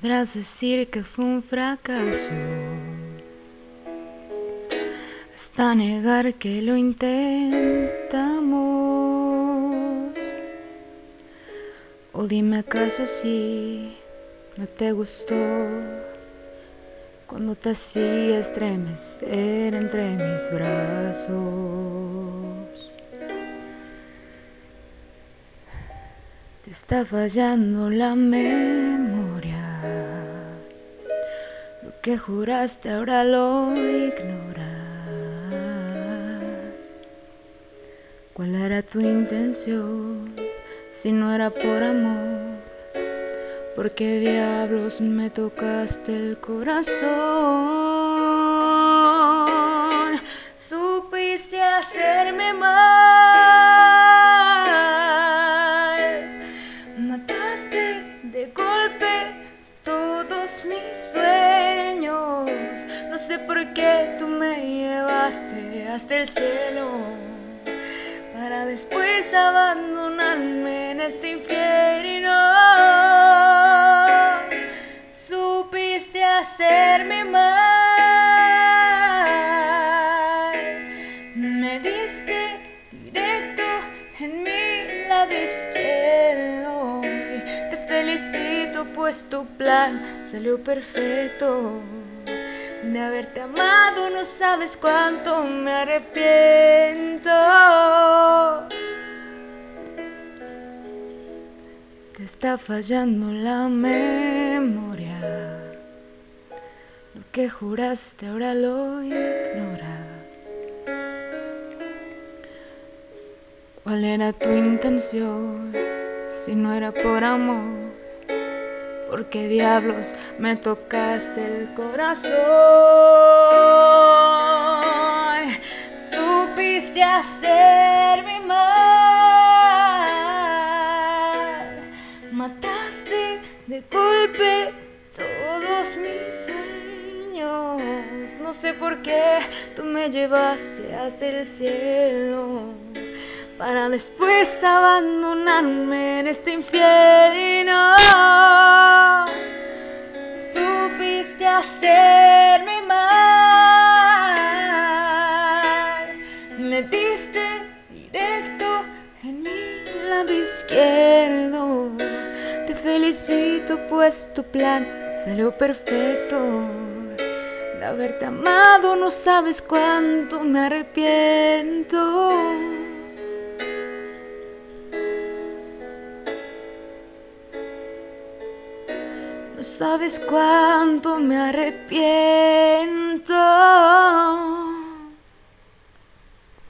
Podrás decir que fue un fracaso. Hasta negar que lo intentamos. O dime acaso si no te gustó cuando te hacía estremecer entre mis brazos. Te está fallando la memoria. Que juraste ahora lo ignoras. ¿Cuál era tu intención si no era por amor? ¿Por qué diablos me tocaste el corazón? Supiste hacerme mal. Mataste de golpe todos mis sueños. No sé por qué tú me llevaste hasta el cielo. Para después abandonarme en este infierno. Supiste hacerme mal. Me diste directo en mi lado izquierdo. Y te felicito, pues tu plan salió perfecto. De haberte amado no sabes cuánto me arrepiento. Te está fallando la memoria. Lo que juraste ahora lo ignoras. ¿Cuál era tu intención si no era por amor? ¿Por qué diablos me tocaste el corazón? Supiste hacerme mal. Mataste de golpe todos mis sueños. No sé por qué tú me llevaste hasta el cielo. Para después abandonarme en este infierno izquierdo. Te felicito, pues tu plan salió perfecto. De haberte amado, no sabes cuánto me arrepiento. No sabes cuánto me arrepiento.